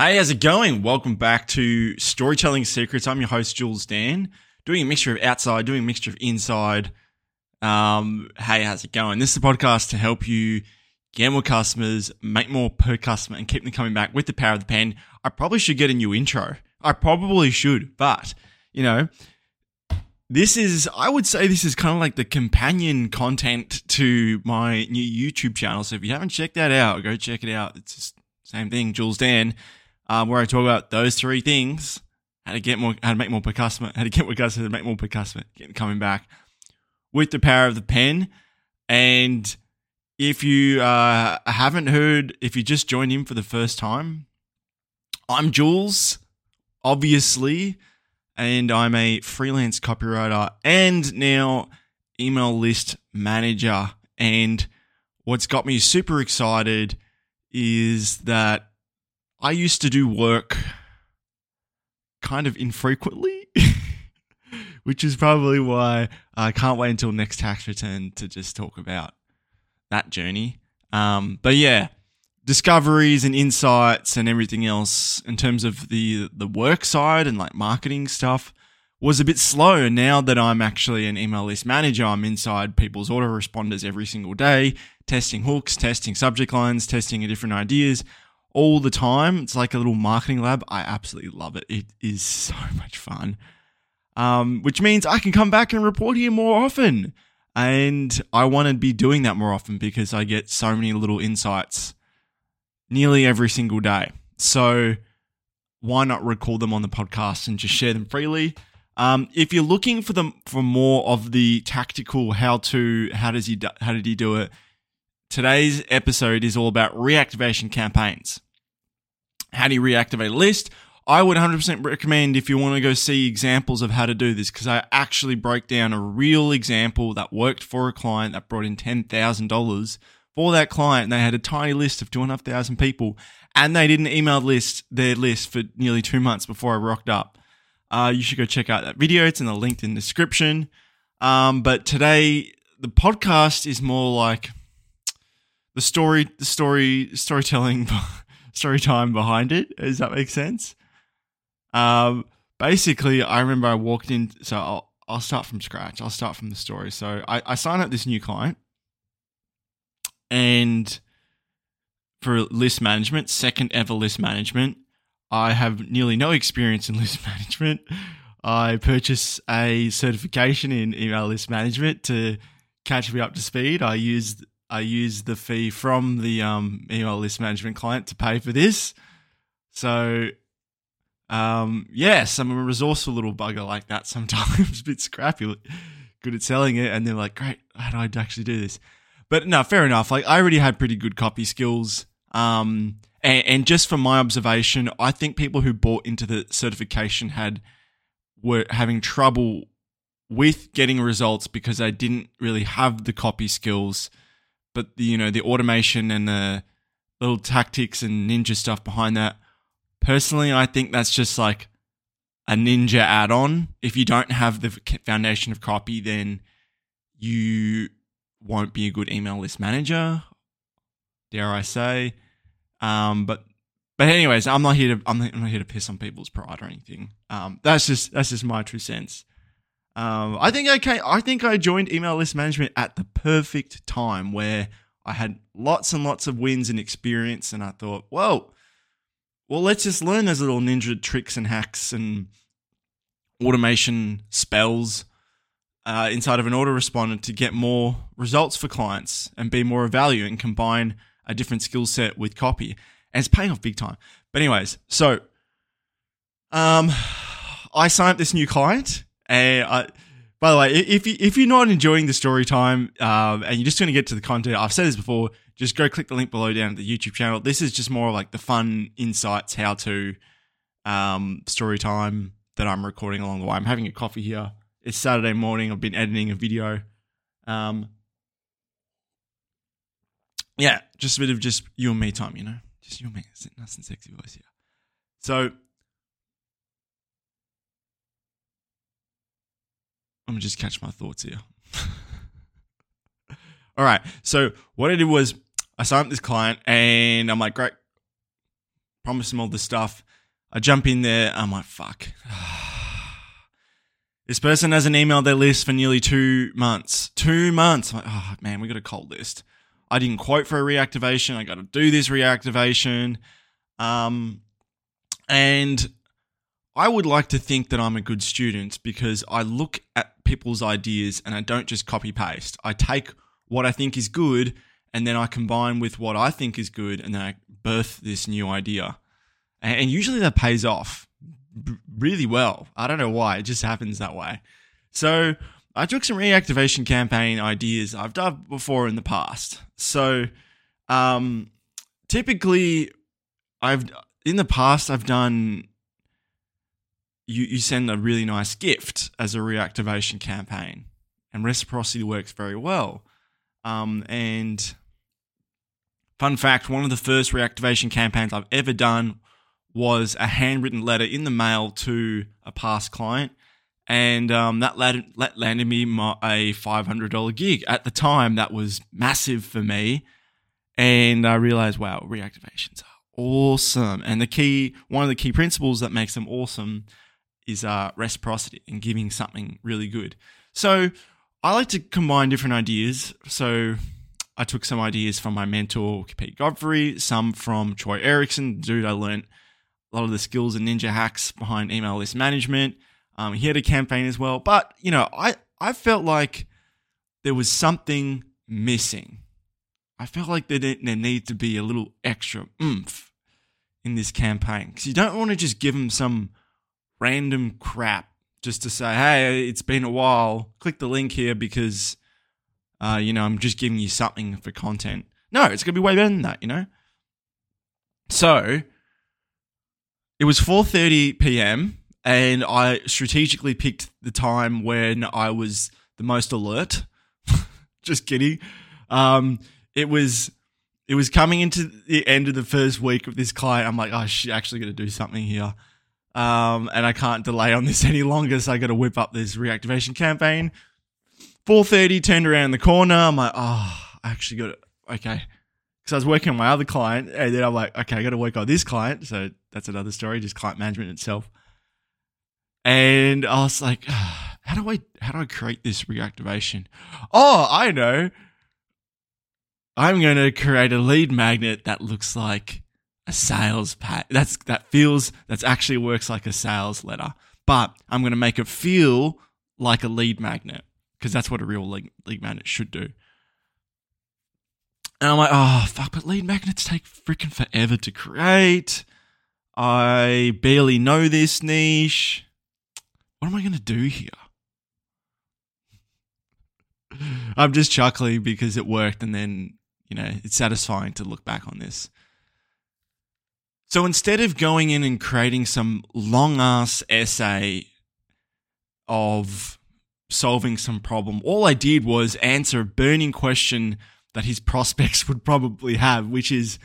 Hey, how's it going? Welcome back to Storytelling Secrets. I'm your host, Jules Dan, doing a mixture of outside, doing a mixture of inside. Um, hey, how's it going? This is a podcast to help you get more customers, make more per customer, and keep them coming back with the power of the pen. I probably should get a new intro. I probably should, but you know, this is, I would say, this is kind of like the companion content to my new YouTube channel. So if you haven't checked that out, go check it out. It's just same thing, Jules Dan um, where I talk about those three things: how to get more, how to make more per customer, how to get more customers, how to make more per customer, coming back with the power of the pen. And if you uh, haven't heard, if you just joined in for the first time, I'm Jules, obviously, and I'm a freelance copywriter and now email list manager. And what's got me super excited is that I used to do work kind of infrequently, which is probably why I can't wait until next tax return to just talk about that journey. Um, but yeah, discoveries and insights and everything else in terms of the the work side and like marketing stuff was a bit slow. Now that I'm actually an email list manager, I'm inside people's autoresponders every single day, testing hooks, testing subject lines, testing different ideas all the time. It's like a little marketing lab. I absolutely love it. It is so much fun. Um, which means I can come back and report here more often. And I want to be doing that more often because I get so many little insights nearly every single day. So why not record them on the podcast and just share them freely? Um, if you're looking for them for more of the tactical how to, how does he, how did he do it? Today's episode is all about reactivation campaigns. How do you reactivate a list? I would 100% recommend if you want to go see examples of how to do this because I actually broke down a real example that worked for a client that brought in $10,000 for that client. They had a tiny list of 2,500 people and they didn't email list their list for nearly two months before I rocked up. Uh, you should go check out that video. It's in the link in the description. Um, but today, the podcast is more like the story, the story, storytelling story time behind it. Does that make sense? Um, basically, I remember I walked in. So I'll, I'll start from scratch. I'll start from the story. So I, I signed up this new client, and for list management, second ever list management. I have nearly no experience in list management. I purchased a certification in email list management to catch me up to speed. I used I used the fee from the um, email list management client to pay for this. So, um, yes, I'm a resourceful little bugger like that sometimes, a bit scrappy, good at selling it. And they're like, great, how do I actually do this? But no, fair enough. Like, I already had pretty good copy skills. Um, and, and just from my observation, I think people who bought into the certification had were having trouble with getting results because they didn't really have the copy skills but the, you know the automation and the little tactics and ninja stuff behind that. Personally, I think that's just like a ninja add-on. If you don't have the foundation of copy, then you won't be a good email list manager. Dare I say? Um, but but anyways, I'm not here to I'm not, I'm not here to piss on people's pride or anything. Um, that's just that's just my true sense. Um, I think okay. I think I joined email list management at the perfect time where I had lots and lots of wins and experience, and I thought, whoa, well, let's just learn those little ninja tricks and hacks and automation spells uh, inside of an autoresponder to get more results for clients and be more of value and combine a different skill set with copy. And it's paying off big time. But anyways, so um, I signed up this new client and I, by the way, if you, if you're not enjoying the story time um, and you're just going to get to the content, I've said this before. Just go click the link below down at the YouTube channel. This is just more like the fun insights, how to um, story time that I'm recording along the way. I'm having a coffee here. It's Saturday morning. I've been editing a video. Um, yeah, just a bit of just you and me time, you know, just you and me. Nice and sexy voice here. So Let me just catch my thoughts here. All right. So what I did was I signed up this client and I'm like, great. promise him all this stuff. I jump in there. I'm like, fuck. this person has an email their list for nearly two months. Two months. I'm like, oh man, we got a cold list. I didn't quote for a reactivation. I got to do this reactivation. Um, and I would like to think that I'm a good student because I look at people's ideas and I don't just copy paste. I take what I think is good and then I combine with what I think is good and then I birth this new idea. And usually that pays off really well. I don't know why, it just happens that way. So I took some reactivation campaign ideas I've done before in the past. So um, typically, I've in the past I've done you you send a really nice gift as a reactivation campaign, and reciprocity works very well. Um, and fun fact: one of the first reactivation campaigns I've ever done was a handwritten letter in the mail to a past client and um, that landed, landed me my, a $500 gig. At the time, that was massive for me, and I realized, wow, reactivations are awesome. And the key, one of the key principles that makes them awesome, is uh, reciprocity and giving something really good. So I like to combine different ideas. So I took some ideas from my mentor Pete Godfrey, some from Troy Ericson, dude I learned a lot of the skills and ninja hacks behind email list management um, he had a campaign as well, but you know, I I felt like there was something missing. I felt like there, there needed to be a little extra oomph in this campaign because you don't want to just give them some random crap just to say, "Hey, it's been a while. Click the link here because, uh, you know, I'm just giving you something for content." No, it's gonna be way better than that, you know. So it was 4:30 p.m and I strategically picked the time when I was the most alert. Just kidding. Um, it was it was coming into the end of the first week of this client. I'm like, oh shit, actually got to do something here. Um, and I can't delay on this any longer, so I got to whip up this reactivation campaign. 4:30 turned around the corner. I'm like, oh, I actually got it. Okay, because I was working on my other client, and then I'm like, okay, I got to work on this client. So that's another story, just client management itself. And I was like, how do I how do I create this reactivation? Oh, I know. I'm going to create a lead magnet that looks like a sales pack. That's that feels that's actually works like a sales letter, but I'm going to make it feel like a lead magnet because that's what a real lead, lead magnet should do. And I'm like, oh fuck, but lead magnets take freaking forever to create. I barely know this niche what am I going to do here? I'm just chuckling because it worked and then, you know, it's satisfying to look back on this. So instead of going in and creating some long ass essay of solving some problem, all I did was answer a burning question that his prospects would probably have, which is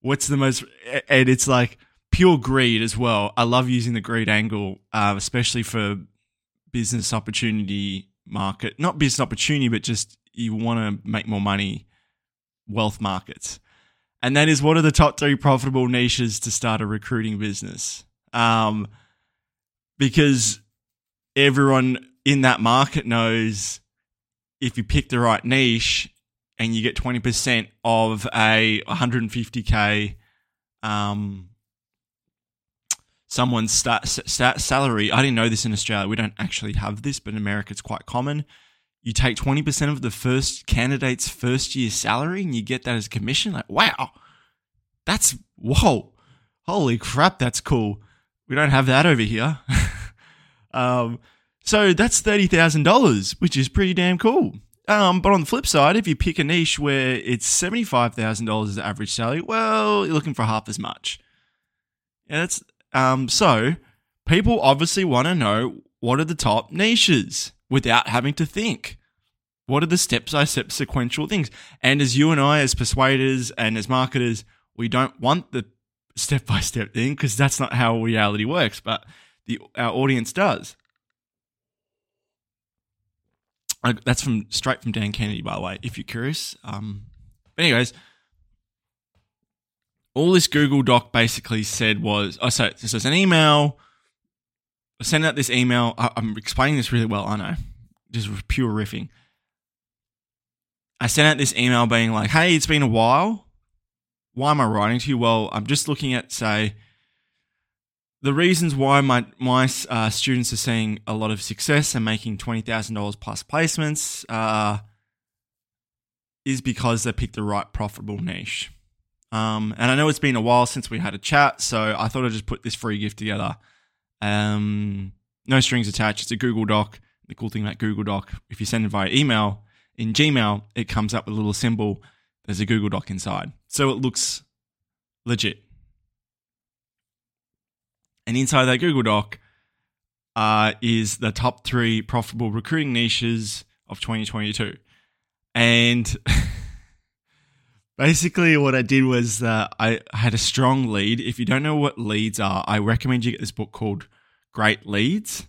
what's the most, and it's like, pure greed as well. I love using the greed angle, uh, especially for business opportunity market, not business opportunity, but just you want to make more money, wealth markets. And that is what are the top three profitable niches to start a recruiting business? Um, because everyone in that market knows if you pick the right niche and you get 20% of a 150K um, someone's salary. I didn't know this in Australia. We don't actually have this, but in America it's quite common. You take 20% of the first candidate's first year salary and you get that as commission. Like, wow, that's, whoa, holy crap, that's cool. We don't have that over here. um, so that's $30,000, which is pretty damn cool. Um, but on the flip side, if you pick a niche where it's $75,000 as average salary, well, you're looking for half as much. Yeah, that's um, so people obviously want to know what are the top niches without having to think. What are the step by step sequential things? And as you and I, as persuaders and as marketers, we don't want the step by step thing because that's not how reality works, but the our audience does. I, that's from straight from Dan Kennedy, by the way, if you're curious. Um, but anyways, all this Google Doc basically said was, oh, so this is an email. I sent out this email. I, I'm explaining this really well, I know. Just pure riffing. I sent out this email being like, hey, it's been a while. Why am I writing to you? Well, I'm just looking at, say, the reasons why my my uh, students are seeing a lot of success and making twenty thousand dollars plus placements uh, is because they picked the right profitable niche. Um, and I know it's been a while since we had a chat, so I thought I'd just put this free gift together. Um, no strings attached. It's a Google Doc. The cool thing about Google Doc, if you send it via email in Gmail, it comes up with a little symbol. There's a Google Doc inside, so it looks legit. And inside that Google Doc uh, is the top three profitable recruiting niches of 2022. And basically, what I did was uh, I had a strong lead. If you don't know what leads are, I recommend you get this book called Great Leads.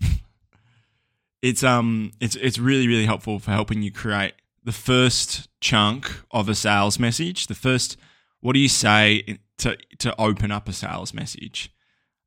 it's um it's it's really really helpful for helping you create the first chunk of a sales message. The first, what do you say to to open up a sales message?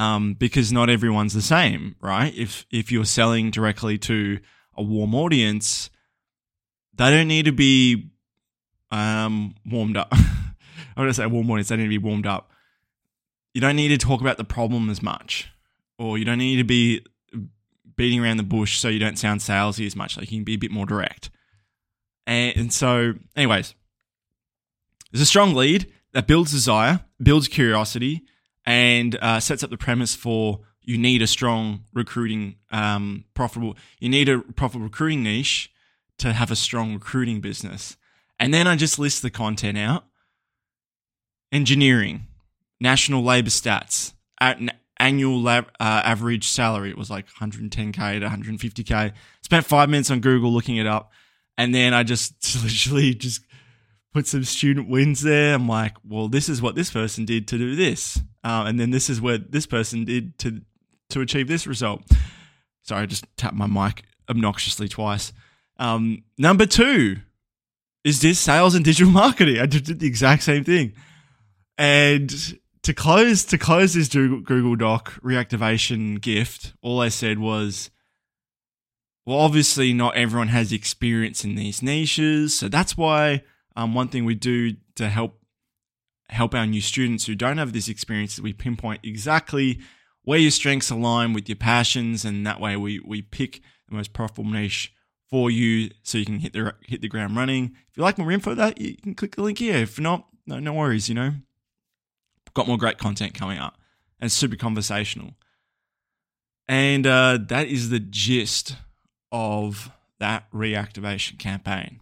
um, because not everyone's the same, right? If if you're selling directly to a warm audience, they don't need to be um, warmed up. I want to say warm audience; they need to be warmed up. You don't need to talk about the problem as much, or you don't need to be beating around the bush so you don't sound salesy as much. Like you can be a bit more direct. And, and so, anyways, there's a strong lead that builds desire, builds curiosity, and uh, sets up the premise for you need a strong recruiting, um, profitable. You need a profitable recruiting niche to have a strong recruiting business. And then I just list the content out. Engineering, national labor stats, annual lab, uh, average salary. It was like 110k to 150k. Spent five minutes on Google looking it up, and then I just literally just put some student wins there. I'm like, well, this is what this person did to do this, uh, and then this is what this person did to to achieve this result. Sorry, I just tapped my mic obnoxiously twice. Um, number two is this sales and digital marketing. I just did the exact same thing, and to close to close this Google Doc reactivation gift, all I said was. Well, obviously, not everyone has experience in these niches, so that's why um, one thing we do to help help our new students who don't have this experience is we pinpoint exactly where your strengths align with your passions, and that way we we pick the most profitable niche for you, so you can hit the hit the ground running. If you like more info, that you can click the link here. If not, no no worries. You know, got more great content coming up, and super conversational. And uh, that is the gist of that reactivation campaign.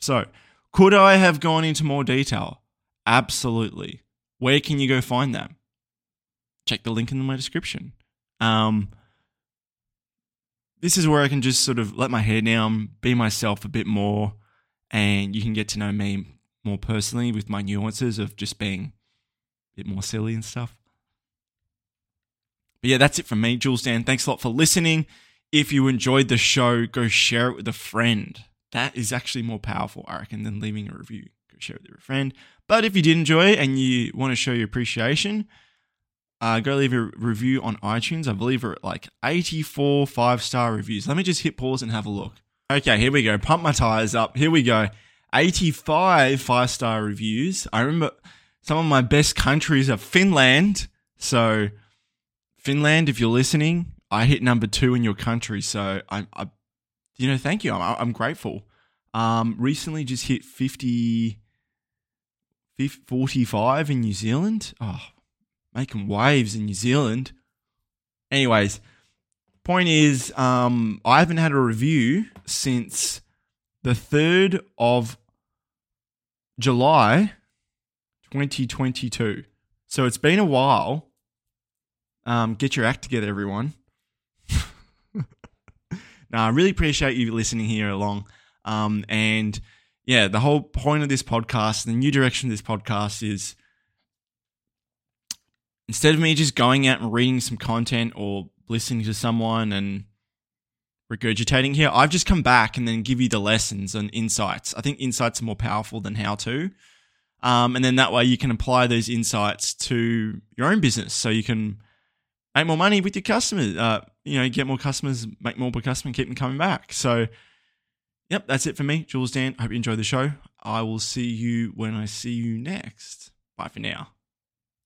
So, could I have gone into more detail? Absolutely. Where can you go find that? Check the link in my description. Um, this is where I can just sort of let my hair down, be myself a bit more, and you can get to know me more personally with my nuances of just being a bit more silly and stuff. But yeah, that's it from me, Jules Dan. Thanks a lot for listening. If you enjoyed the show, go share it with a friend that is actually more powerful, I reckon, than leaving a review. Go share it with your friend. But if you did enjoy it and you want to show your appreciation, uh, go leave a review on iTunes. I believe we're at like 84 five star reviews. Let me just hit pause and have a look. Okay, here we go. Pump my tires up. Here we go. 85 five star reviews. I remember some of my best countries are Finland. So, Finland, if you're listening, I hit number two in your country. So, I, I you know, thank you. I'm, I'm grateful. Um, recently just hit 50, 50, 45 in New Zealand. Oh, making waves in New Zealand. Anyways, point is, um, I haven't had a review since the 3rd of July 2022. So it's been a while. Um, get your act together, everyone. Now, I really appreciate you listening here along. Um, and yeah, the whole point of this podcast, the new direction of this podcast is instead of me just going out and reading some content or listening to someone and regurgitating here, I've just come back and then give you the lessons and insights. I think insights are more powerful than how to. Um, and then that way you can apply those insights to your own business so you can make more money with your customers. Uh, you know, get more customers, make more per customer, keep them coming back. So, yep, that's it for me, Jules Dan. I hope you enjoyed the show. I will see you when I see you next. Bye for now.